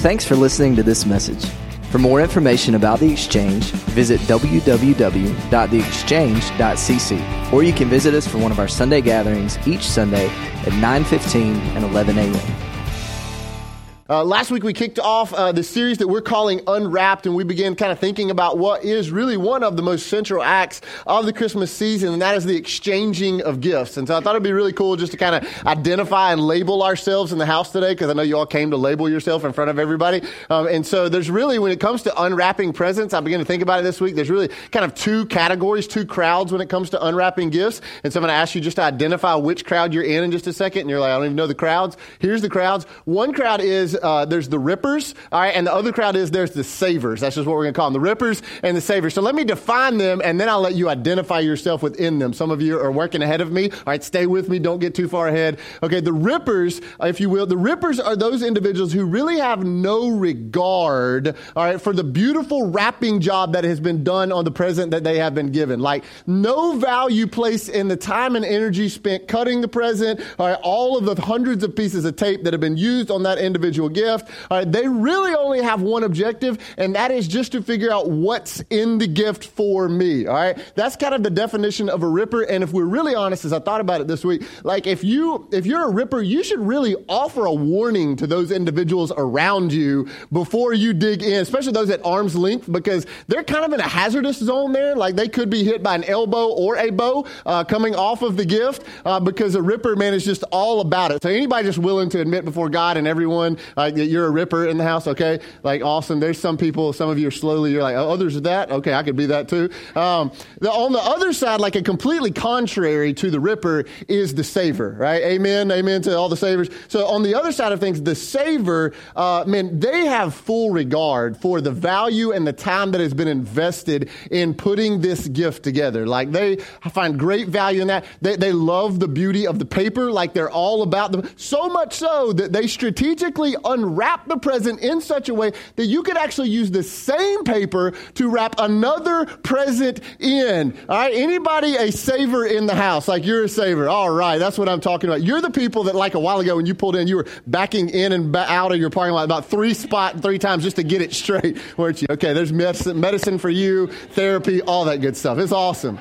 Thanks for listening to this message. For more information about The Exchange, visit www.theexchange.cc or you can visit us for one of our Sunday gatherings each Sunday at 9:15 and 11 a.m. Uh, last week we kicked off uh, the series that we're calling Unwrapped, and we began kind of thinking about what is really one of the most central acts of the Christmas season, and that is the exchanging of gifts. And so I thought it'd be really cool just to kind of identify and label ourselves in the house today, because I know you all came to label yourself in front of everybody. Um, and so there's really, when it comes to unwrapping presents, I began to think about it this week. There's really kind of two categories, two crowds when it comes to unwrapping gifts. And so I'm going to ask you just to identify which crowd you're in in just a second. And you're like, I don't even know the crowds. Here's the crowds. One crowd is uh, there's the rippers, all right, and the other crowd is there's the savers. That's just what we're going to call them, the rippers and the savers. So let me define them, and then I'll let you identify yourself within them. Some of you are working ahead of me. All right, stay with me. Don't get too far ahead. Okay, the rippers, if you will, the rippers are those individuals who really have no regard, all right, for the beautiful wrapping job that has been done on the present that they have been given. Like no value placed in the time and energy spent cutting the present, all right, all of the hundreds of pieces of tape that have been used on that individual gift. Right, they really only have one objective, and that is just to figure out what's in the gift for me. All right, that's kind of the definition of a ripper. And if we're really honest, as I thought about it this week, like if you if you're a ripper, you should really offer a warning to those individuals around you before you dig in, especially those at arm's length, because they're kind of in a hazardous zone there. Like they could be hit by an elbow or a bow uh, coming off of the gift, uh, because a ripper man is just all about it. So anybody just willing to admit before God and everyone that you're a ripper in the house, okay? Like, awesome. There's some people, some of you are slowly, you're like, oh, there's that? Okay, I could be that too. Um, the, on the other side, like a completely contrary to the ripper, is the saver, right? Amen, amen to all the savers. So on the other side of things, the saver, uh, man, they have full regard for the value and the time that has been invested in putting this gift together. Like, they find great value in that. They, they love the beauty of the paper, like they're all about them. So much so that they strategically unwrap the present in such a way that you could actually use the same paper to wrap another present in. All right. Anybody a saver in the house? Like you're a saver. All right. That's what I'm talking about. You're the people that like a while ago when you pulled in, you were backing in and out of your parking lot about three spot, three times just to get it straight, weren't you? Okay. There's medicine, medicine for you, therapy, all that good stuff. It's awesome.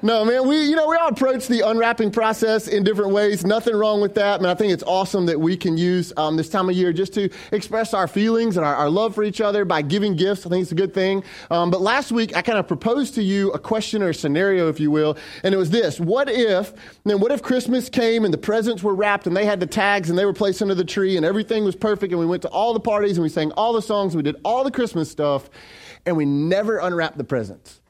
No, man, we, you know, we all approach the unwrapping process in different ways. Nothing wrong with that. Man, I think it's awesome that we can use um, this time of year just to express our feelings and our, our, love for each other by giving gifts. I think it's a good thing. Um, but last week, I kind of proposed to you a question or a scenario, if you will, and it was this. What if, then what if Christmas came and the presents were wrapped and they had the tags and they were placed under the tree and everything was perfect and we went to all the parties and we sang all the songs and we did all the Christmas stuff and we never unwrapped the presents?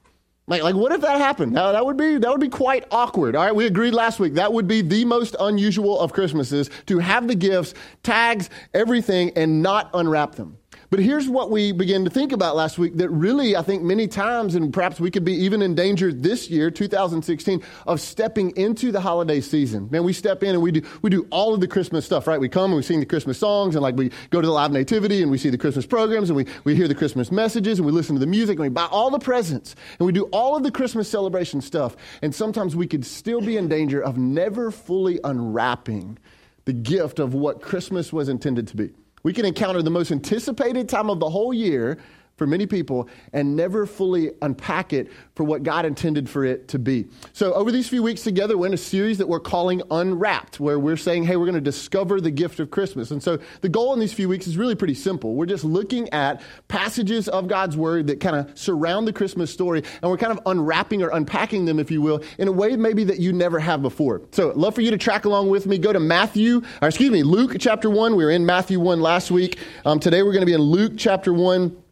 Like, like what if that happened? Now, that would be that would be quite awkward. All right, we agreed last week that would be the most unusual of Christmases to have the gifts, tags, everything, and not unwrap them. But here's what we began to think about last week that really, I think, many times, and perhaps we could be even in danger this year, 2016, of stepping into the holiday season. Man, we step in and we do, we do all of the Christmas stuff, right? We come and we sing the Christmas songs, and like we go to the live nativity and we see the Christmas programs, and we, we hear the Christmas messages, and we listen to the music, and we buy all the presents, and we do all of the Christmas celebration stuff. And sometimes we could still be in danger of never fully unwrapping the gift of what Christmas was intended to be. We can encounter the most anticipated time of the whole year for many people and never fully unpack it for what God intended for it to be. So, over these few weeks together, we're in a series that we're calling Unwrapped, where we're saying, hey, we're going to discover the gift of Christmas. And so, the goal in these few weeks is really pretty simple. We're just looking at passages of God's Word that kind of surround the Christmas story, and we're kind of unwrapping or unpacking them, if you will, in a way maybe that you never have before. So, love for you to track along with me. Go to Matthew, or excuse me, Luke chapter 1. We were in Matthew 1 last week. Um, today, we're going to be in Luke chapter 1.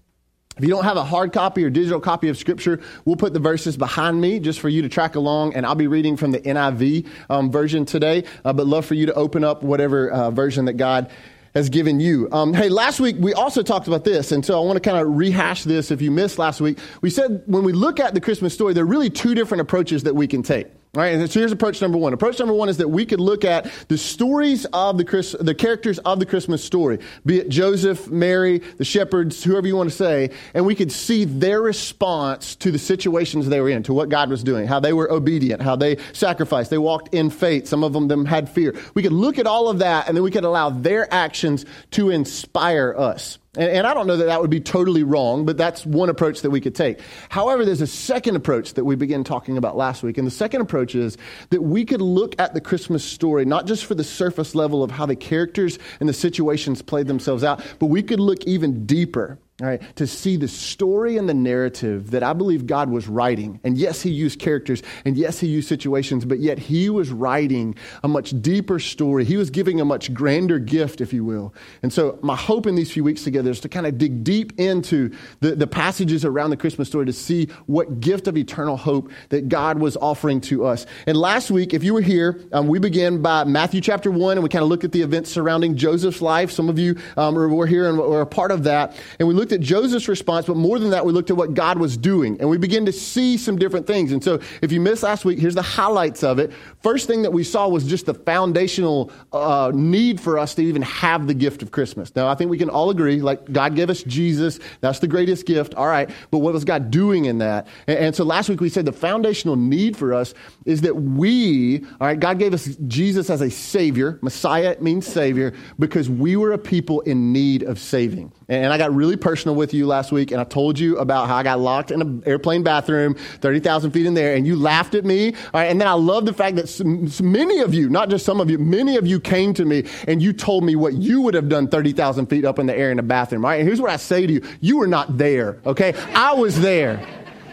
If you don't have a hard copy or digital copy of Scripture, we'll put the verses behind me just for you to track along, and I'll be reading from the NIV um, version today, uh, but love for you to open up whatever uh, version that God has given you. Um, hey, last week we also talked about this, and so I want to kind of rehash this if you missed last week. We said when we look at the Christmas story, there are really two different approaches that we can take. Right, and so here's approach number one. Approach number one is that we could look at the stories of the Chris, the characters of the Christmas story, be it Joseph, Mary, the shepherds, whoever you want to say, and we could see their response to the situations they were in, to what God was doing, how they were obedient, how they sacrificed, they walked in faith. Some of them, them had fear. We could look at all of that, and then we could allow their actions to inspire us. And, and, I don't know that that would be totally wrong, but that's one approach that we could take. However, there's a second approach that we began talking about last week. And the second approach is that we could look at the Christmas story, not just for the surface level of how the characters and the situations played themselves out, but we could look even deeper all right, to see the story and the narrative that I believe God was writing. And yes, He used characters, and yes, He used situations, but yet He was writing a much deeper story. He was giving a much grander gift, if you will. And so, my hope in these few weeks together is to kind of dig deep into the, the passages around the Christmas story to see what gift of eternal hope that God was offering to us. And last week, if you were here, um, we began by Matthew chapter 1, and we kind of looked at the events surrounding Joseph's life. Some of you um, were here and were a part of that. And we looked looked at Joseph's response, but more than that, we looked at what God was doing. And we begin to see some different things. And so if you missed last week, here's the highlights of it. First thing that we saw was just the foundational uh, need for us to even have the gift of Christmas. Now, I think we can all agree, like, God gave us Jesus. That's the greatest gift. All right. But what was God doing in that? And, and so last week we said the foundational need for us is that we, all right, God gave us Jesus as a Savior. Messiah means Savior because we were a people in need of saving. And I got really personal with you last week, and I told you about how I got locked in an airplane bathroom, 30,000 feet in there, and you laughed at me. All right, and then I love the fact that many of you, not just some of you, many of you came to me and you told me what you would have done 30,000 feet up in the air in a bathroom. right? and here's what I say to you you were not there, okay? I was there.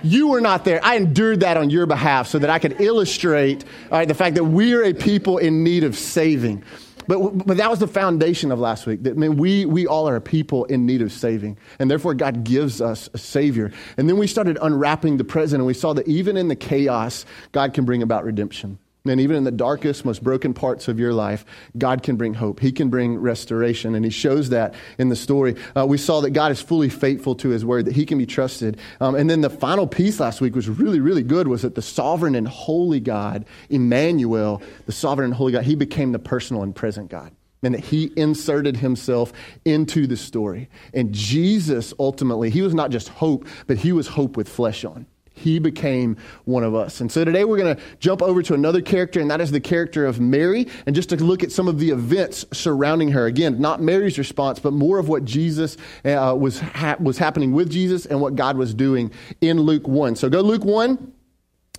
You were not there. I endured that on your behalf so that I could illustrate all right, the fact that we are a people in need of saving. But, but that was the foundation of last week. That, I mean, we, we all are a people in need of saving. And therefore, God gives us a Savior. And then we started unwrapping the present, and we saw that even in the chaos, God can bring about redemption. And even in the darkest, most broken parts of your life, God can bring hope. He can bring restoration. And He shows that in the story. Uh, we saw that God is fully faithful to His word, that He can be trusted. Um, and then the final piece last week was really, really good was that the sovereign and holy God, Emmanuel, the sovereign and holy God, He became the personal and present God and that he inserted himself into the story. And Jesus ultimately, he was not just hope, but he was hope with flesh on. He became one of us. And so today we're going to jump over to another character, and that is the character of Mary, and just to look at some of the events surrounding her. Again, not Mary's response, but more of what Jesus uh, was, ha- was happening with Jesus and what God was doing in Luke 1. So go Luke 1, and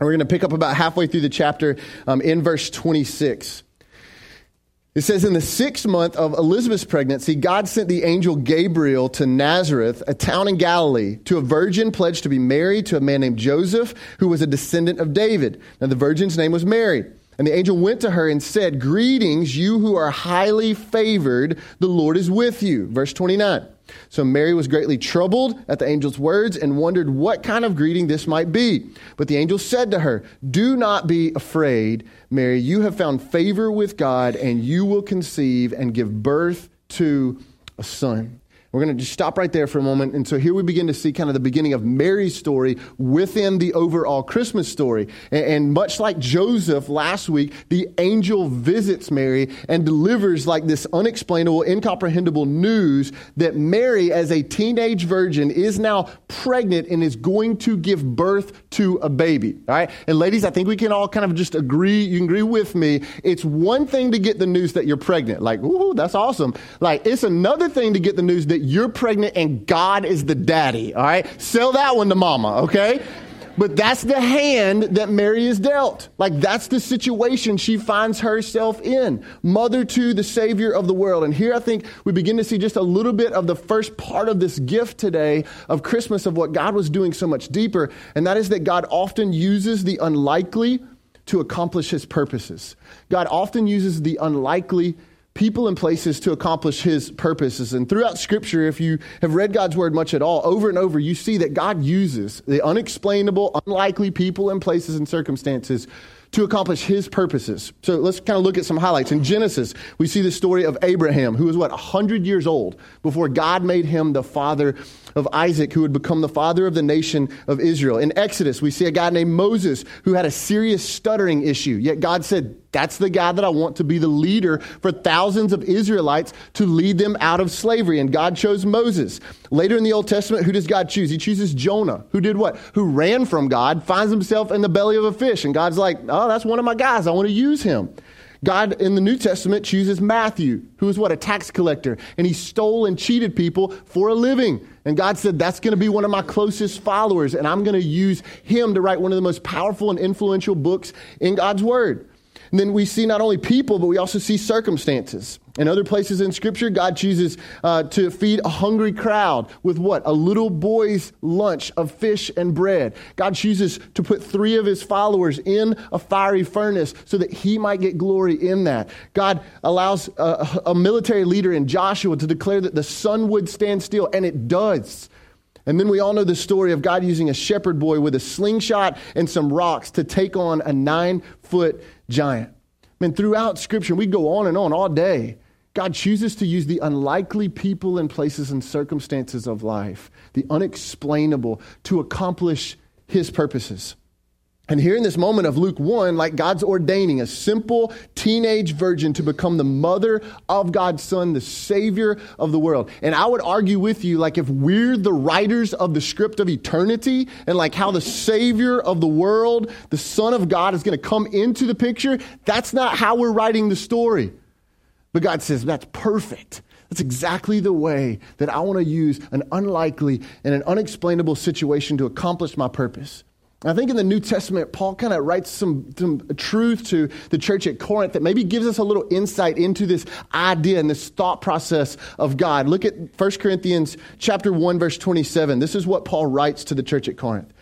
we're going to pick up about halfway through the chapter um, in verse 26. It says, in the sixth month of Elizabeth's pregnancy, God sent the angel Gabriel to Nazareth, a town in Galilee, to a virgin pledged to be married to a man named Joseph, who was a descendant of David. Now, the virgin's name was Mary. And the angel went to her and said, Greetings, you who are highly favored, the Lord is with you. Verse 29. So Mary was greatly troubled at the angel's words and wondered what kind of greeting this might be. But the angel said to her, Do not be afraid, Mary. You have found favor with God, and you will conceive and give birth to a son. We're going to just stop right there for a moment. And so here we begin to see kind of the beginning of Mary's story within the overall Christmas story. And, and, much like Joseph last week, the angel visits Mary and delivers like this unexplainable, incomprehensible news that Mary, as a teenage virgin, is now pregnant and is going to give birth to a baby. All right. And ladies, I think we can all kind of just agree. You can agree with me. It's one thing to get the news that you're pregnant. Like, ooh, that's awesome. Like, it's another thing to get the news that you're pregnant and God is the daddy, all right? Sell that one to mama, okay? But that's the hand that Mary is dealt. Like, that's the situation she finds herself in. Mother to the Savior of the world. And here I think we begin to see just a little bit of the first part of this gift today of Christmas of what God was doing so much deeper. And that is that God often uses the unlikely to accomplish his purposes. God often uses the unlikely people and places to accomplish his purposes. And throughout scripture, if you have read God's word much at all, over and over, you see that God uses the unexplainable, unlikely people and places and circumstances to accomplish his purposes. So let's kind of look at some highlights. In Genesis, we see the story of Abraham, who was what, 100 years old before God made him the father of Isaac, who would become the father of the nation of Israel. In Exodus, we see a guy named Moses who had a serious stuttering issue, yet God said, that's the guy that I want to be the leader for thousands of Israelites to lead them out of slavery. And God chose Moses. Later in the Old Testament, who does God choose? He chooses Jonah, who did what? Who ran from God, finds himself in the belly of a fish. And God's like, oh, that's one of my guys. I want to use him. God in the New Testament chooses Matthew, who was what? A tax collector. And he stole and cheated people for a living. And God said, That's going to be one of my closest followers. And I'm going to use him to write one of the most powerful and influential books in God's Word. And then we see not only people, but we also see circumstances. In other places in Scripture, God chooses uh, to feed a hungry crowd with what? A little boy's lunch of fish and bread. God chooses to put three of his followers in a fiery furnace so that he might get glory in that. God allows a, a military leader in Joshua to declare that the sun would stand still, and it does. And then we all know the story of God using a shepherd boy with a slingshot and some rocks to take on a nine foot giant. I mean, throughout Scripture, we go on and on all day. God chooses to use the unlikely people and places and circumstances of life, the unexplainable, to accomplish His purposes. And here in this moment of Luke 1, like God's ordaining a simple teenage virgin to become the mother of God's son, the savior of the world. And I would argue with you, like if we're the writers of the script of eternity and like how the savior of the world, the son of God is going to come into the picture, that's not how we're writing the story. But God says, that's perfect. That's exactly the way that I want to use an unlikely and an unexplainable situation to accomplish my purpose. I think in the New Testament, Paul kind of writes some, some truth to the church at Corinth that maybe gives us a little insight into this idea and this thought process of God. Look at 1 Corinthians chapter 1, verse 27. This is what Paul writes to the church at Corinth.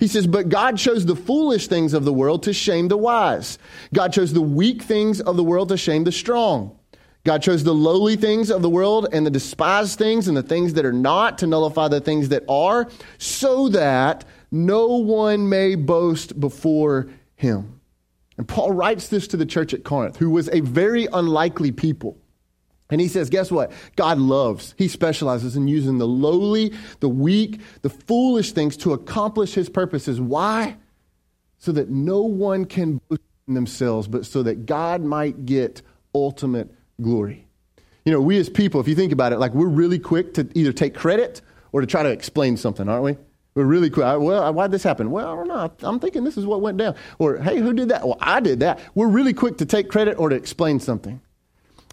He says, But God chose the foolish things of the world to shame the wise. God chose the weak things of the world to shame the strong. God chose the lowly things of the world and the despised things and the things that are not to nullify the things that are, so that no one may boast before him. And Paul writes this to the church at Corinth, who was a very unlikely people. And he says, guess what? God loves, he specializes in using the lowly, the weak, the foolish things to accomplish his purposes. Why? So that no one can boast in themselves, but so that God might get ultimate glory. You know, we as people, if you think about it, like we're really quick to either take credit or to try to explain something, aren't we? We're really quick. Well, why'd this happen? Well, I don't know. I'm thinking this is what went down. Or, hey, who did that? Well, I did that. We're really quick to take credit or to explain something.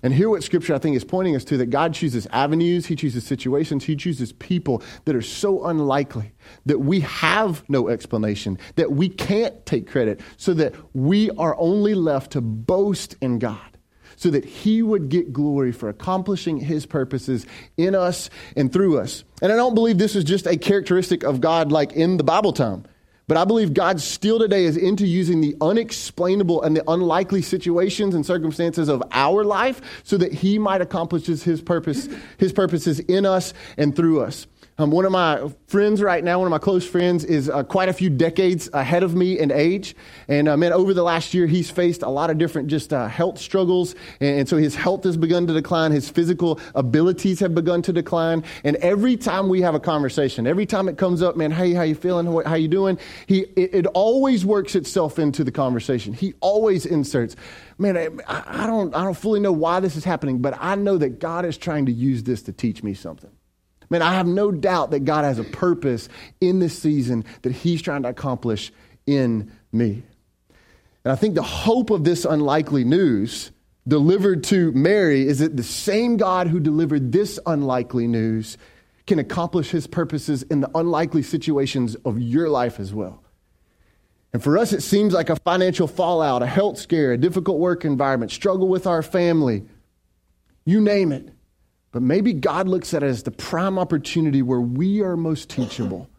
And here, what Scripture I think is pointing us to that God chooses avenues, He chooses situations, He chooses people that are so unlikely that we have no explanation, that we can't take credit, so that we are only left to boast in God so that he would get glory for accomplishing his purposes in us and through us. And I don't believe this is just a characteristic of God like in the Bible time. But I believe God still today is into using the unexplainable and the unlikely situations and circumstances of our life so that he might accomplish his purpose, his purposes in us and through us. Um, one of my friends right now, one of my close friends, is uh, quite a few decades ahead of me in age. And uh, man, over the last year, he's faced a lot of different just uh, health struggles. And, and, so his health has begun to decline. His physical abilities have begun to decline. And every time we have a conversation, every time it comes up, man, hey, how you feeling? How you doing? He, it, it always works itself into the conversation. He always inserts, man, I, I, don't, I don't fully know why this is happening, but I know that God is trying to use this to teach me something. Man, I have no doubt that God has a purpose in this season that He's trying to accomplish in me. And I think the hope of this unlikely news delivered to Mary is that the same God who delivered this unlikely news can accomplish his purposes in the unlikely situations of your life as well. And for us, it seems like a financial fallout, a health scare, a difficult work environment, struggle with our family, you name it. But maybe God looks at it as the prime opportunity where we are most teachable.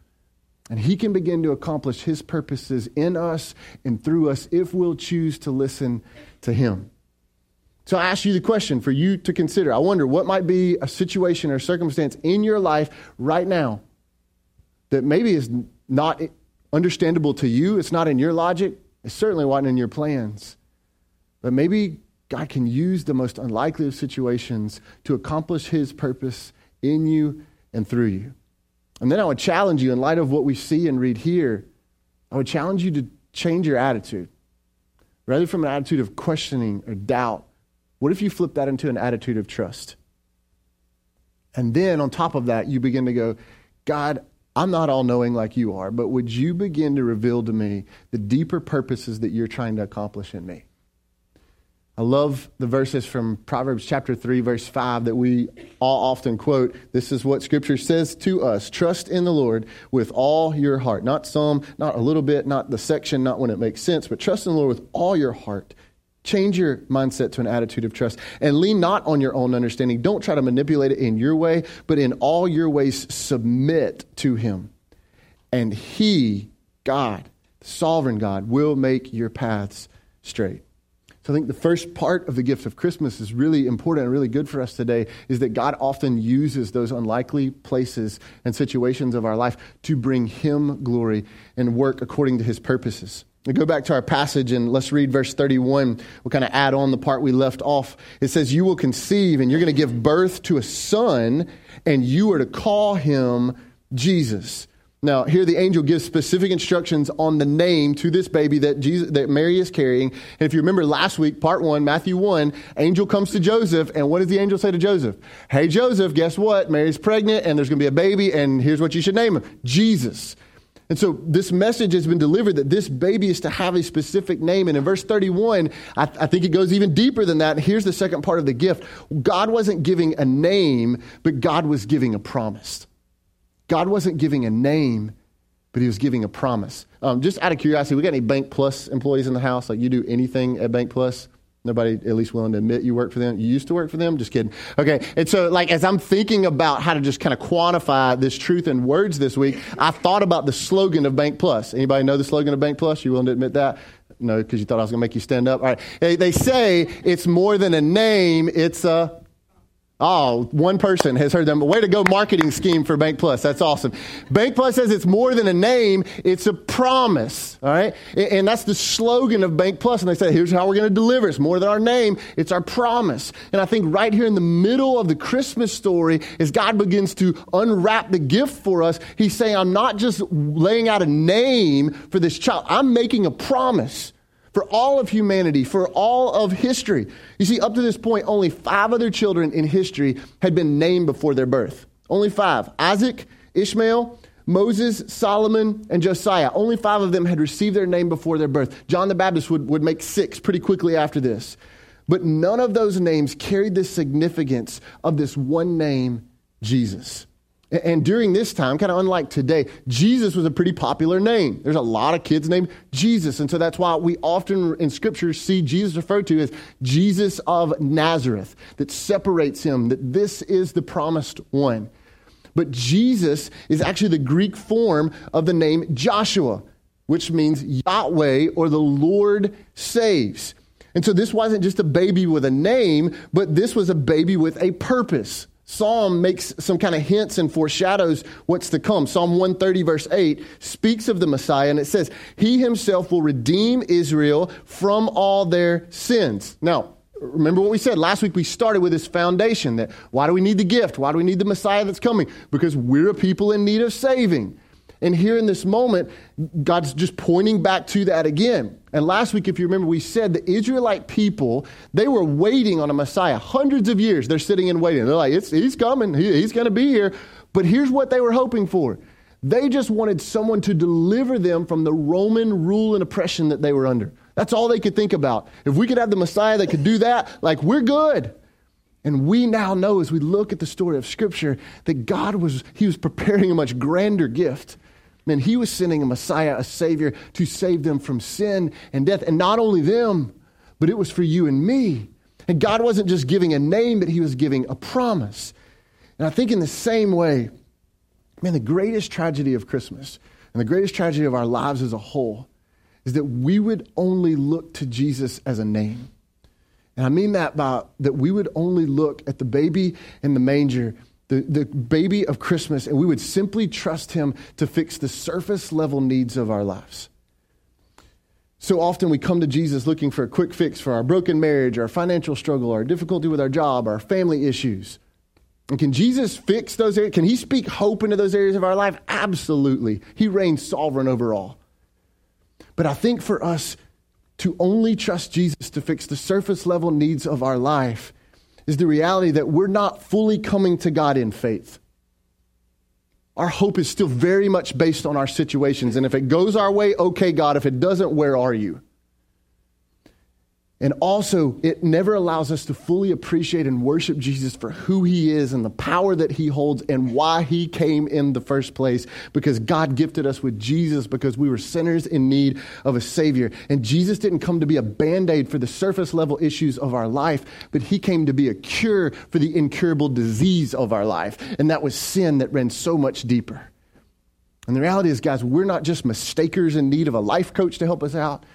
And He can begin to accomplish His purposes in us and through us if we'll choose to listen to Him. So I ask you the question for you to consider. I wonder what might be a situation or circumstance in your life right now that maybe is not understandable to you, it's not in your logic, it certainly wasn't in your plans. But maybe God can use the most unlikely of situations to accomplish his purpose in you and through you. And then I would challenge you, in light of what we see and read here, I would challenge you to change your attitude. Rather from an attitude of questioning or doubt, what if you flip that into an attitude of trust? And then on top of that, you begin to go, God, I'm not all knowing like you are, but would you begin to reveal to me the deeper purposes that you're trying to accomplish in me? I love the verses from Proverbs chapter 3, verse 5 that we all often quote. This is what Scripture says to us Trust in the Lord with all your heart. Not some, not a little bit, not the section, not when it makes sense, but trust in the Lord with all your heart. Change your mindset to an attitude of trust and lean not on your own understanding. Don't try to manipulate it in your way, but in all your ways submit to Him. And He, God, the sovereign God, will make your paths straight. So I think the first part of the gift of Christmas is really important and really good for us today is that God often uses those unlikely places and situations of our life to bring Him glory and work according to His purposes. We go back to our passage and let's read verse 31. We'll kind of add on the part we left off. It says, You will conceive and you're going to give birth to a son, and you are to call him Jesus. Now, here the angel gives specific instructions on the name to this baby that Jesus, that Mary is carrying. And if you remember last week, part one, Matthew 1, angel comes to Joseph, and what does the angel say to Joseph? Hey, Joseph, guess what? Mary's pregnant, and there's going to be a baby, and here's what you should name him Jesus. And so this message has been delivered that this baby is to have a specific name. And in verse 31, I, I, think it goes even deeper than that. Here's the second part of the gift God wasn't giving a name, but God was giving a promise. God wasn't giving a name, but he was giving a promise. Um, just out of curiosity, we got any Bank Plus employees in the house? Like you do anything at Bank Plus? Nobody at least willing to admit you work for them. You used to work for them? Just kidding. Okay. And so, like, as I'm thinking about how to just kind of quantify this truth in words this week, I thought about the slogan of Bank Plus. Anybody know the slogan of Bank Plus? You willing to admit that? No, because you thought I was going to make you stand up. All right. They, they say it's more than a name, it's a Oh, one person has heard them. Way to go, marketing scheme for Bank Plus. That's awesome. Bank Plus says it's more than a name, it's a promise. All right? And that's the slogan of Bank Plus. And they say, here's how we're going to deliver. It's more than our name, it's our promise. And I think right here in the middle of the Christmas story, as God begins to unwrap the gift for us, He's saying, I'm not just laying out a name for this child, I'm making a promise for all of humanity, for all of history. You see, up to this point, only five other children in history had been named before their birth. Only five Isaac, Ishmael, Moses, Solomon, and Josiah. Only five of them had received their name before their birth. John the Baptist would, would make six pretty quickly after this. But none of those names carried the significance of this one name, Jesus. And during this time, kind of unlike today, Jesus was a pretty popular name. There's a lot of kids named Jesus. And so that's why we often in Scripture see Jesus referred to as Jesus of Nazareth, that separates him, that this is the promised one. But Jesus is actually the Greek form of the name Joshua, which means Yahweh or the Lord saves. And so this wasn't just a baby with a name, but this was a baby with a purpose. Psalm makes some kind of hints and foreshadows what's to come. Psalm 130, verse 8, speaks of the Messiah, and it says, He himself will redeem Israel from all their sins. Now, remember what we said last week? We started with this foundation that why do we need the gift? Why do we need the Messiah that's coming? Because we're a people in need of saving. And here in this moment, God's just pointing back to that again. And last week, if you remember, we said the Israelite people, they were waiting on a Messiah. Hundreds of years, they're sitting and waiting. They're like, he's coming, he, he's going to be here. But here's what they were hoping for they just wanted someone to deliver them from the Roman rule and oppression that they were under. That's all they could think about. If we could have the Messiah that could do that, like, we're good. And we now know as we look at the story of Scripture that God was, He was preparing a much grander gift Man, he was sending a Messiah, a Savior, to save them from sin and death. And not only them, but it was for you and me. And God wasn't just giving a name, but he was giving a promise. And I think in the same way, man, the greatest tragedy of Christmas and the greatest tragedy of our lives as a whole is that we would only look to Jesus as a name. And I mean that by that we would only look at the baby in the manger the, the baby of Christmas, and we would simply trust him to fix the surface level needs of our lives. So often we come to Jesus looking for a quick fix for our broken marriage, our financial struggle, our difficulty with our job, our family issues. And can Jesus fix those areas? Can he speak hope into those areas of our life? Absolutely. He reigns sovereign over all. But I think for us to only trust Jesus to fix the surface level needs of our life is the reality that we're not fully coming to God in faith. Our hope is still very much based on our situations. And if it goes our way, okay, God. If it doesn't, where are you? And also, it never allows us to fully appreciate and worship Jesus for who he is and the power that he holds and why he came in the first place. Because God gifted us with Jesus because we were sinners in need of a Savior. And Jesus didn't come to be a band aid for the surface level issues of our life, but he came to be a cure for the incurable disease of our life. And that was sin that ran so much deeper. And the reality is, guys, we're not just mistakers in need of a life coach to help us out.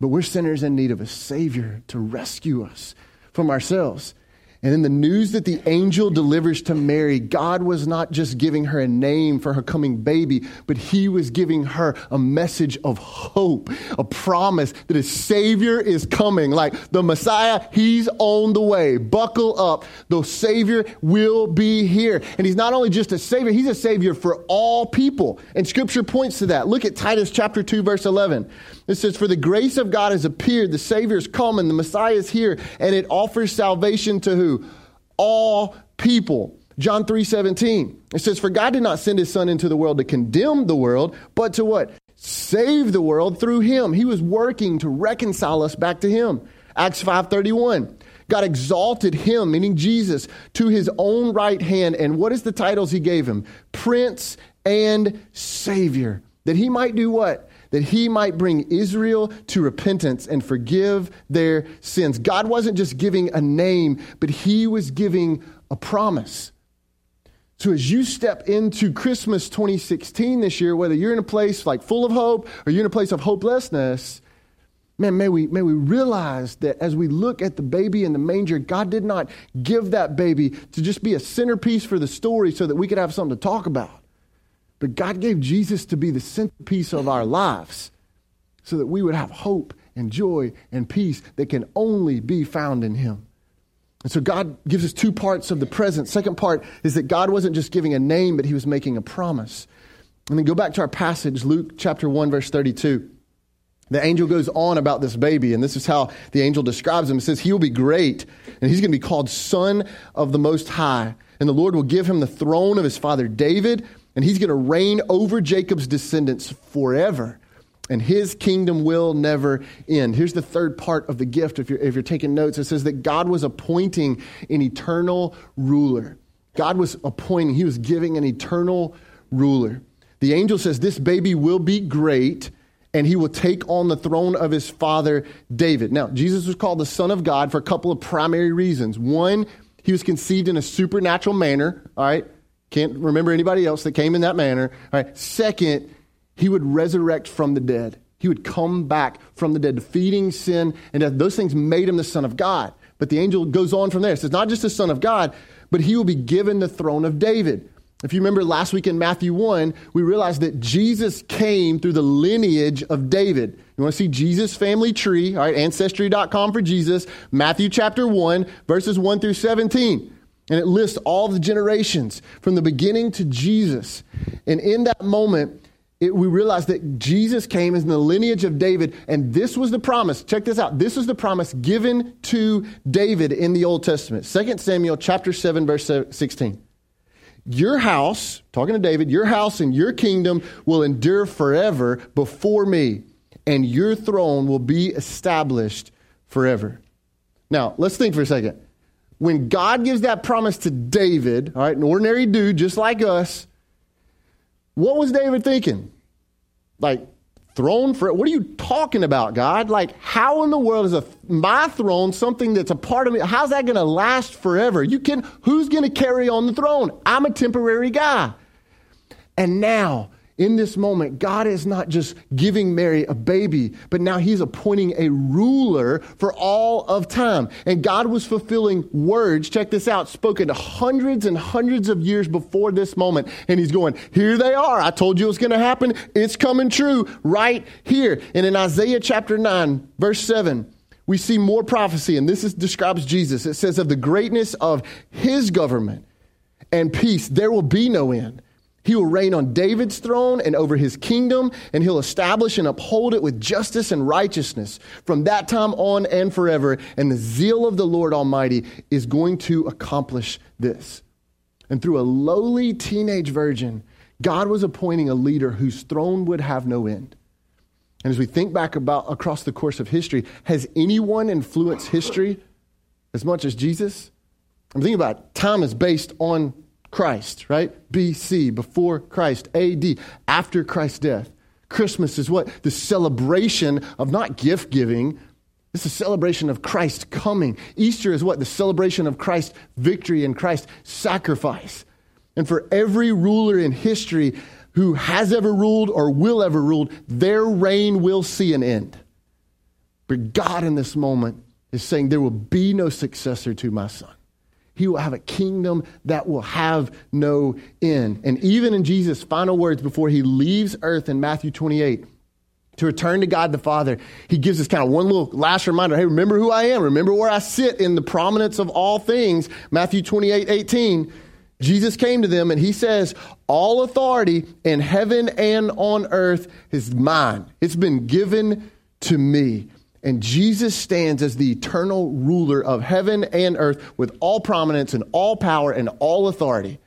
But we're sinners in need of a Savior to rescue us from ourselves. And in the news that the angel delivers to Mary, God was not just giving her a name for her coming baby, but he was giving her a message of hope, a promise that a Savior is coming. Like the Messiah, he's on the way. Buckle up. The Savior will be here. And he's not only just a Savior, he's a Savior for all people. And Scripture points to that. Look at Titus chapter 2, verse 11. It says, For the grace of God has appeared, the Savior is come, and the Messiah is here, and it offers salvation to who? All people. John 3 17. It says, For God did not send his Son into the world to condemn the world, but to what? Save the world through him. He was working to reconcile us back to him. Acts 5 31. God exalted him, meaning Jesus, to his own right hand. And what is the titles he gave him? Prince and Savior. That he might do what? That he might bring Israel to repentance and forgive their sins. God wasn't just giving a name, but he was giving a promise. So as you step into Christmas 2016 this year, whether you're in a place like full of hope or you're in a place of hopelessness, man, may we, may we realize that as we look at the baby in the manger, God did not give that baby to just be a centerpiece for the story so that we could have something to talk about. But God gave Jesus to be the centerpiece of our lives so that we would have hope and joy and peace that can only be found in Him. And so God gives us two parts of the present. Second part is that God wasn't just giving a name, but He was making a promise. And then go back to our passage, Luke chapter 1, verse 32. The angel goes on about this baby, and this is how the angel describes him. It says, He will be great, and he's going to be called Son of the Most High. And the Lord will give him the throne of his father David and he's going to reign over Jacob's descendants forever. And his kingdom will never end. Here's the third part of the gift, if you're, if you're taking notes. It says that God was appointing an eternal ruler. God was appointing, he was giving an eternal ruler. The angel says, This baby will be great, and he will take on the throne of his father David. Now, Jesus was called the Son of God for a couple of primary reasons. One, he was conceived in a supernatural manner, all right? Can't remember anybody else that came in that manner. All right. Second, he would resurrect from the dead. He would come back from the dead, defeating sin and death. Those things made him the Son of God. But the angel goes on from there. It says, not just the Son of God, but he will be given the throne of David. If you remember last week in Matthew 1, we realized that Jesus came through the lineage of David. You want to see Jesus' family tree, all right, ancestry.com for Jesus, Matthew chapter 1, verses 1 through 17. And it lists all the generations from the beginning to Jesus. And in that moment, it, we realize that Jesus came in the lineage of David, and this was the promise. Check this out. This was the promise given to David in the Old Testament. 2 Samuel chapter 7, verse 16. Your house, talking to David, your house and your kingdom will endure forever before me, and your throne will be established forever. Now, let's think for a second when God gives that promise to David, all right, an ordinary dude just like us, what was David thinking? Like, throne for what are you talking about, God? Like, how in the world is a my throne something that's a part of me? How's that going to last forever? You can who's going to carry on the throne? I'm a temporary guy. And now in this moment, God is not just giving Mary a baby, but now he's appointing a ruler for all of time. And God was fulfilling words, check this out, spoken hundreds and hundreds of years before this moment. And he's going, Here they are. I told you it was going to happen. It's coming true right here. And in Isaiah chapter 9, verse 7, we see more prophecy, and this is, describes Jesus. It says, Of the greatness of his government and peace, there will be no end he will reign on David's throne and over his kingdom, and he'll establish and uphold it with justice and righteousness from that time on and forever. And the zeal of the Lord Almighty is going to accomplish this. And through a lowly teenage virgin, God was appointing a leader whose throne would have no end. And as we think back about across the course of history, has anyone influenced history as much as Jesus? I'm thinking about it. time is based on Christ, right? BC, before Christ, AD, after Christ's death. Christmas is what? The celebration of not gift giving, it's a celebration of Christ coming. Easter is what? The celebration of Christ's victory and Christ's sacrifice. And for every ruler in history who has ever ruled or will ever rule, their reign will see an end. But God in this moment is saying, There will be no successor to my son. He will have a kingdom that will have no end. And even in Jesus' final words before he leaves earth in Matthew 28, to return to God the Father, he gives us kind of one little last reminder hey, remember who I am, remember where I sit in the prominence of all things. Matthew 28 18. Jesus came to them and he says, All authority in heaven and on earth is mine. It's been given to me. And Jesus stands as the eternal ruler of heaven and earth with all prominence and all power and all authority.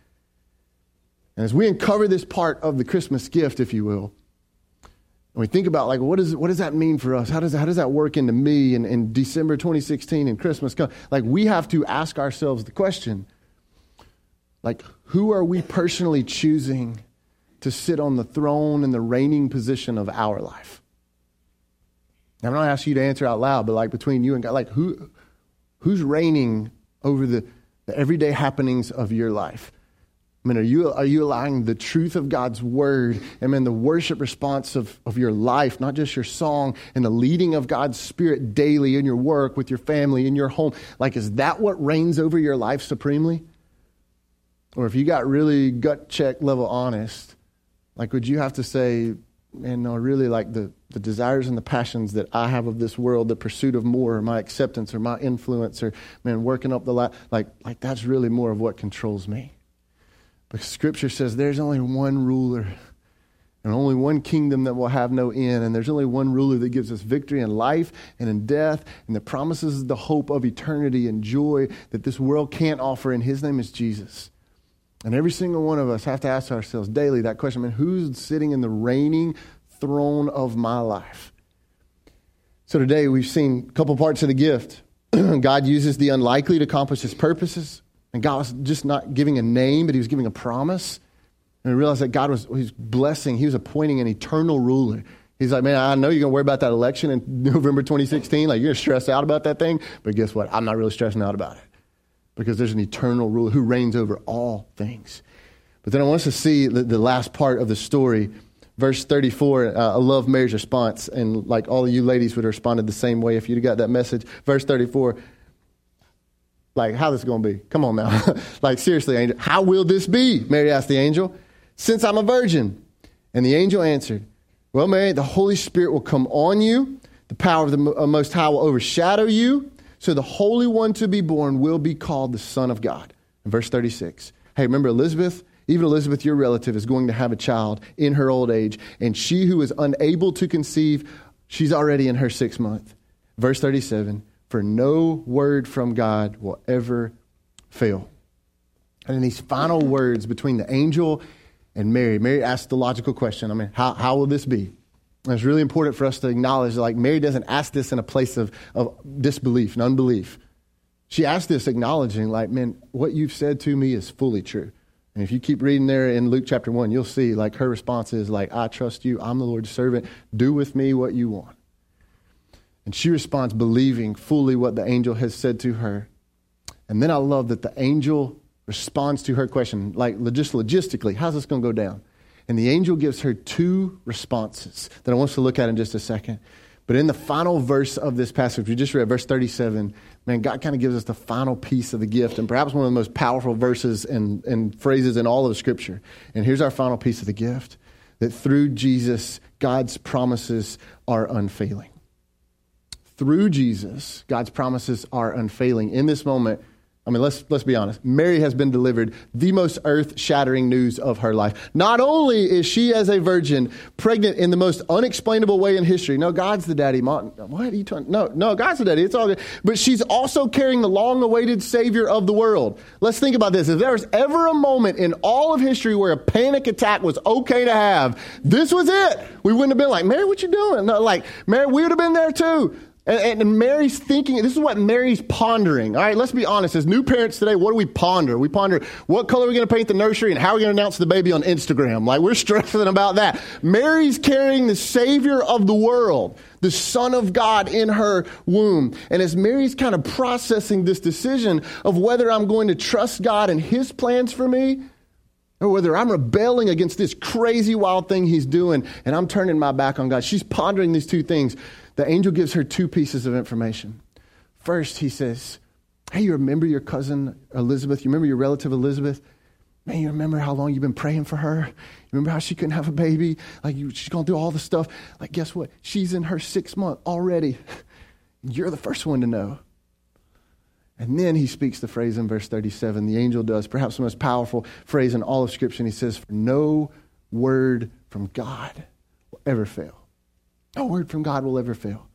And as we uncover this part of the Christmas gift, if you will, and we think about like what, is, what does that mean for us? How does, how does that work into me in, in December 2016 and Christmas come? Like we have to ask ourselves the question, like who are we personally choosing to sit on the throne and the reigning position of our life? I'm not asking you to answer out loud, but like between you and God, like who, who's reigning over the, the everyday happenings of your life? I mean, are you, are you allowing the truth of God's word and then the worship response of, of your life, not just your song, and the leading of God's spirit daily in your work, with your family, in your home? Like, is that what reigns over your life supremely? Or if you got really gut check level honest, like, would you have to say, no, really, like the, the desires and the passions that I have of this world, the pursuit of more, or my acceptance, or my influence, or man, working up the light, like, like that's really more of what controls me. But Scripture says there's only one ruler and only one kingdom that will have no end. And there's only one ruler that gives us victory in life and in death and that promises the hope of eternity and joy that this world can't offer. And his name is Jesus. And every single one of us have to ask ourselves daily that question, man, who's sitting in the reigning throne of my life. So today we've seen a couple parts of the gift. God uses the unlikely to accomplish his purposes. And God was just not giving a name, but he was giving a promise. And we realized that God was, was blessing, he was appointing an eternal ruler. He's like, man, I know you're going to worry about that election in November 2016. Like, you're going to stress out about that thing. But guess what? I'm not really stressing out about it because there's an eternal ruler who reigns over all things. But then I want us to see the, the last part of the story Verse 34, uh, I love Mary's response, and like all of you ladies would have responded the same way if you'd got that message. Verse 34, like, how this going to be? Come on now. like, seriously, angel, how will this be? Mary asked the angel, since I'm a virgin. And the angel answered, Well, Mary, the Holy Spirit will come on you, the power of the uh, Most High will overshadow you, so the Holy One to be born will be called the Son of God. And verse 36, hey, remember Elizabeth? Even Elizabeth, your relative, is going to have a child in her old age, and she who is unable to conceive, she's already in her sixth month. Verse 37 For no word from God will ever fail. And in these final words between the angel and Mary, Mary asked the logical question I mean, how, how will this be? And it's really important for us to acknowledge that, like, Mary doesn't ask this in a place of, of disbelief and unbelief. She asked this acknowledging, like, man, what you've said to me is fully true. And if you keep reading there in Luke chapter 1, you'll see like her response is like, I trust you. I'm the Lord's servant. Do with me what you want. And she responds believing fully what the angel has said to her. And then I love that the angel responds to her question, like just logistically, how's this going to go down? And the angel gives her two responses that I want us to look at in just a second. But in the final verse of this passage, we just read verse 37, man, God kind of gives us the final piece of the gift and perhaps one of the most powerful verses and, and phrases in all of Scripture. And here's our final piece of the gift that through Jesus, God's promises are unfailing. Through Jesus, God's promises are unfailing. In this moment, I mean, let's, let's be honest. Mary has been delivered the most earth shattering news of her life. Not only is she, as a virgin, pregnant in the most unexplainable way in history. No, God's the daddy. Mom, what are you talking? No, no, God's the daddy. It's all good. But she's also carrying the long awaited Savior of the world. Let's think about this. If there was ever a moment in all of history where a panic attack was okay to have, this was it. We wouldn't have been like, Mary, what you doing? No, like, Mary, we would have been there too. And, and, Mary's thinking, this is what Mary's pondering. All right, let's be honest. As new parents today, what do we ponder? We ponder what color are we going to paint the nursery and how are we going to announce the baby on Instagram? Like, we're stressing about that. Mary's carrying the Savior of the world, the Son of God in her womb. And as Mary's kind of processing this decision of whether I'm going to trust God and His plans for me, or whether I'm rebelling against this crazy wild thing He's doing and I'm turning my back on God, she's pondering these two things the angel gives her two pieces of information. First, he says, Hey, you remember your cousin Elizabeth? You remember your relative Elizabeth? Man, you remember how long you've been praying for her? You remember how she couldn't have a baby? Like, you, she's going through all the stuff. Like, guess what? She's in her sixth month already. You're the first one to know. And then he speaks the phrase in verse 37. The angel does, perhaps the most powerful phrase in all of Scripture. And he says, For no word from God will ever fail. No word from God will ever fail.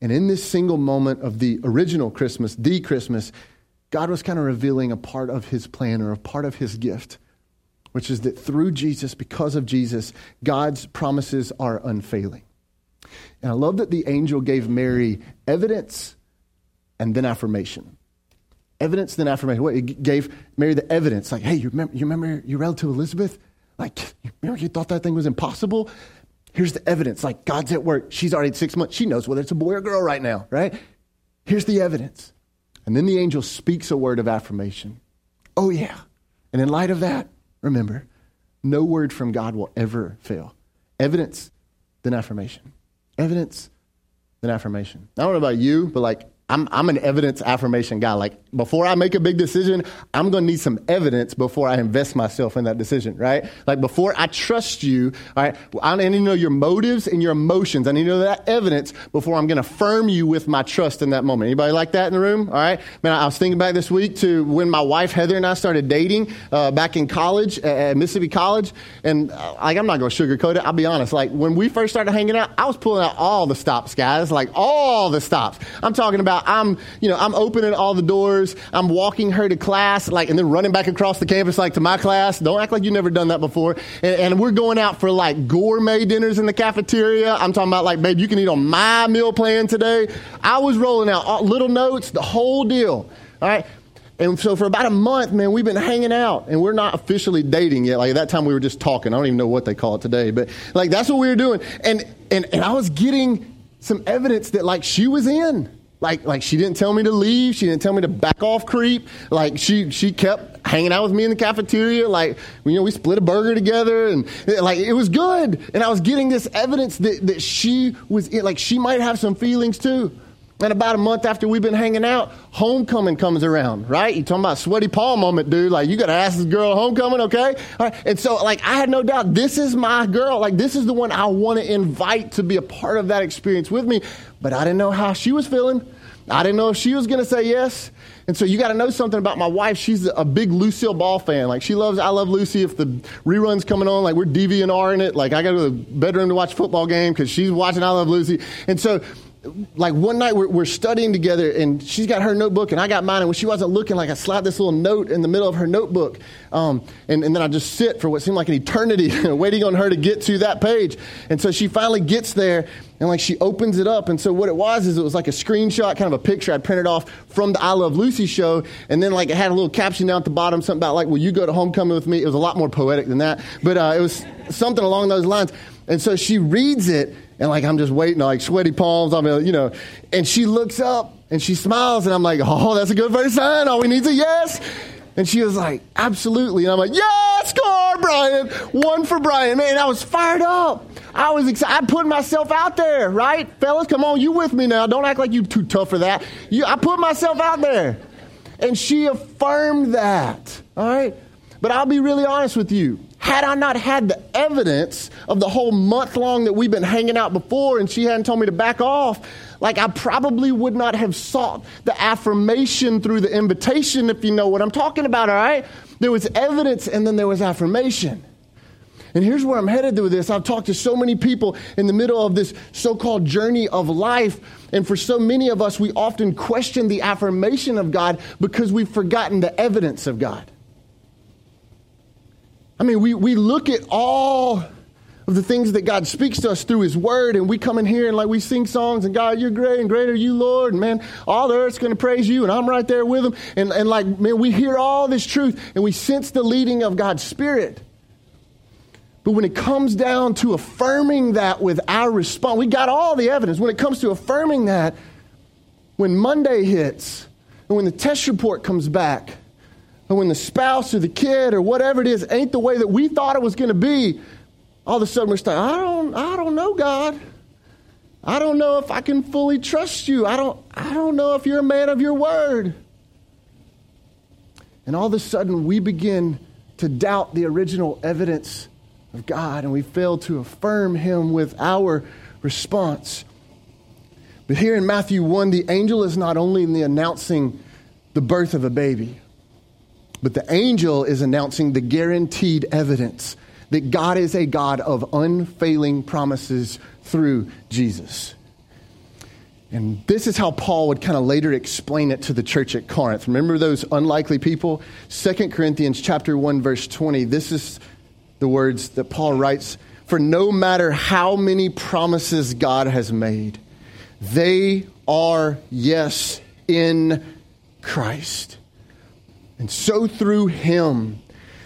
And in this single moment of the original Christmas, the Christmas, God was kind of revealing a part of his plan or a part of his gift, which is that through Jesus, because of Jesus, God's promises are unfailing. And I love that the angel gave Mary evidence and then affirmation. Evidence, then affirmation. What? It gave Mary the evidence, like, hey, you remember, you remember your relative Elizabeth? Like, you remember you thought that thing was impossible? Here's the evidence. Like, God's at work. She's already six months. She knows whether it's a boy or girl right now, right? Here's the evidence. And then the angel speaks a word of affirmation. Oh, yeah. And in light of that, remember, no word from God will ever fail. Evidence, then affirmation. Evidence, then affirmation. I don't know about you, but like I'm, I'm an evidence affirmation guy. Like, before I make a big decision, I'm going to need some evidence before I invest myself in that decision, right? Like, before I trust you, all right, I need to know your motives and your emotions. I need to know that evidence before I'm going to firm you with my trust in that moment. Anybody like that in the room? All right. Man, I was thinking back this week to when my wife Heather and I started dating uh, back in college at Mississippi College. And, uh, like, I'm not going to sugarcoat it. I'll be honest. Like, when we first started hanging out, I was pulling out all the stops, guys. Like, all the stops. I'm talking about about I'm, you know, I'm opening all the doors. I'm walking her to class, like, and then running back across the campus, like to my class. Don't act like you've never done that before. And, and we're going out for like gourmet dinners in the cafeteria. I'm talking about like, babe, you can eat on my meal plan today. I was rolling out little notes, the whole deal. All right. And so for about a month, man, we've been hanging out and we're not officially dating yet. Like at that time we were just talking. I don't even know what they call it today, but like that's what we were doing. And, and, and I was getting some evidence that like she was in. Like, like she didn't tell me to leave. She didn't tell me to back off creep. Like she, she kept hanging out with me in the cafeteria. Like, you know, we split a burger together and eh, like it was good. And I was getting this evidence that, that she was eh, like she might have some feelings too. And about a month after we've been hanging out, homecoming comes around, right? You talking about sweaty Paul moment, dude. Like, you got to ask this girl homecoming, okay? And so, like, I had no doubt this is my girl. Like, this is the one I want to invite to be a part of that experience with me. But I didn't know how she was feeling. I didn't know if she was going to say yes. And so you got to know something about my wife. She's a big Lucille Ball fan. Like she loves I Love Lucy. If the reruns coming on, like we're DVR in it. Like I got to the bedroom to watch a football game because she's watching I Love Lucy. And so like one night we're, we're, studying together and she's got her notebook and I got mine. And when she wasn't looking, like I slapped this little note in the middle of her notebook. Um, and, and then I just sit for what seemed like an eternity waiting on her to get to that page. And so she finally gets there and like she opens it up. And so what it was is it was like a screenshot, kind of a picture I printed off from the I Love Lucy show. And then like it had a little caption down at the bottom, something about like, will you go to homecoming with me? It was a lot more poetic than that. But uh, it was something along those lines. And so she reads it and like I'm just waiting, like sweaty palms. I mean, you know, and she looks up and she smiles, and I'm like, oh, that's a good first sign. All we need is a yes. And she was like, absolutely. And I'm like, yes, score, Bryant. One for Bryant. Man, I was fired up. I was excited. I put myself out there, right? Fellas, come on, you with me now. Don't act like you're too tough for that. You, I put myself out there. And she affirmed that, all right? But I'll be really honest with you. Had I not had the evidence of the whole month long that we've been hanging out before and she hadn't told me to back off, Like, I probably would not have sought the affirmation through the invitation, if you know what I'm talking about, all right? There was evidence and then there was affirmation. And here's where I'm headed with this. I've talked to so many people in the middle of this so called journey of life. And for so many of us, we often question the affirmation of God because we've forgotten the evidence of God. I mean, we, we look at all of the things that God speaks to us through His Word, and we come in here and like we sing songs, and God, you're great, and greater you, Lord, and man, all the earth's going to praise you, and I'm right there with them, and, and like, man, we hear all this truth, and we sense the leading of God's Spirit. But when it comes down to affirming that with our response, we got all the evidence. When it comes to affirming that, when Monday hits, and when the test report comes back, and when the spouse or the kid or whatever it is ain't the way that we thought it was going to be, all of a sudden we're saying, I don't, I don't know, God. I don't know if I can fully trust you. I don't, I don't know if you're a man of your word. And all of a sudden we begin to doubt the original evidence of God and we fail to affirm him with our response. But here in Matthew 1, the angel is not only in the announcing the birth of a baby, but the angel is announcing the guaranteed evidence that God is a God of unfailing promises through Jesus. And this is how Paul would kind of later explain it to the church at Corinth. Remember those unlikely people? 2 Corinthians chapter 1 verse 20. This is the words that Paul writes, "For no matter how many promises God has made, they are yes in Christ." And so through him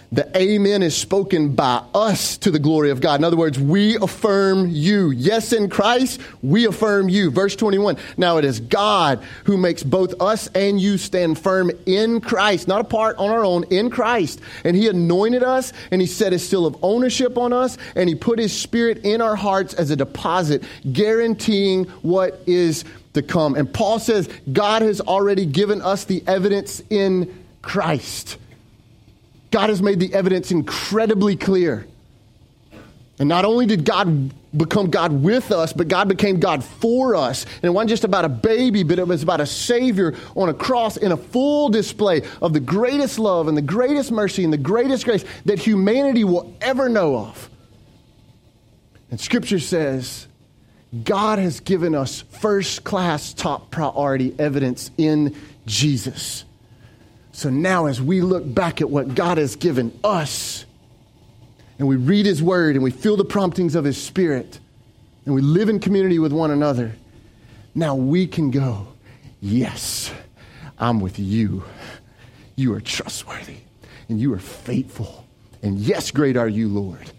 the amen is spoken by us to the glory of God. In other words, we affirm you. Yes, in Christ, we affirm you. Verse 21. Now it is God who makes both us and you stand firm in Christ, not apart on our own, in Christ. And he anointed us and he set his seal of ownership on us and he put his spirit in our hearts as a deposit, guaranteeing what is to come. And Paul says God has already given us the evidence in Christ. God has made the evidence incredibly clear. And not only did God become God with us, but God became God for us. And it wasn't just about a baby, but it was about a Savior on a cross in a full display of the greatest love and the greatest mercy and the greatest grace that humanity will ever know of. And Scripture says God has given us first class, top priority evidence in Jesus. So now, as we look back at what God has given us, and we read His Word, and we feel the promptings of His Spirit, and we live in community with one another, now we can go, Yes, I'm with you. You are trustworthy, and you are faithful. And yes, great are you, Lord.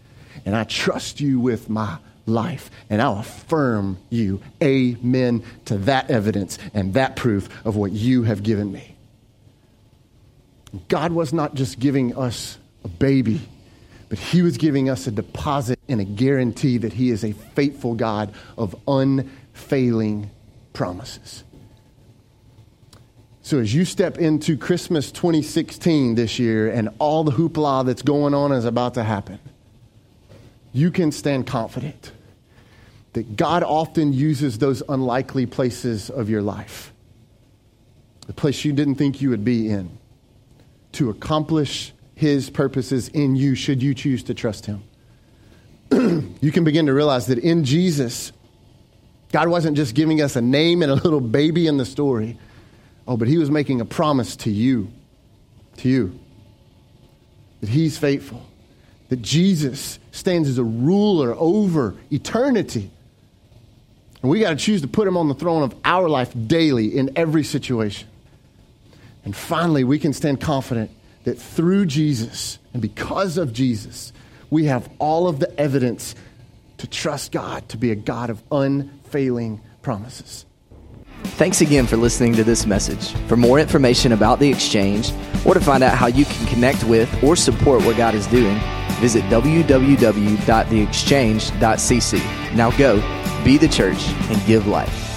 And I trust you with my life, and I'll affirm you. Amen to that evidence and that proof of what you have given me. God was not just giving us a baby, but He was giving us a deposit and a guarantee that He is a faithful God of unfailing promises. So, as you step into Christmas 2016 this year and all the hoopla that's going on is about to happen, you can stand confident that God often uses those unlikely places of your life, the place you didn't think you would be in to accomplish his purposes in you should you choose to trust him. you can begin to realize that in Jesus, God wasn't just giving us a name and a little baby in the story. Oh, but he was making a promise to you, to you, that he's faithful, that Jesus stands as a ruler over eternity. And we got to choose to put him on the throne of our life daily in every situation. And finally, we can stand confident that through Jesus and because of Jesus, we have all of the evidence to trust God to be a God of unfailing promises. Thanks again for listening to this message. For more information about the exchange or to find out how you can connect with or support what God is doing, visit www.theexchange.cc. Now go, be the church, and give life.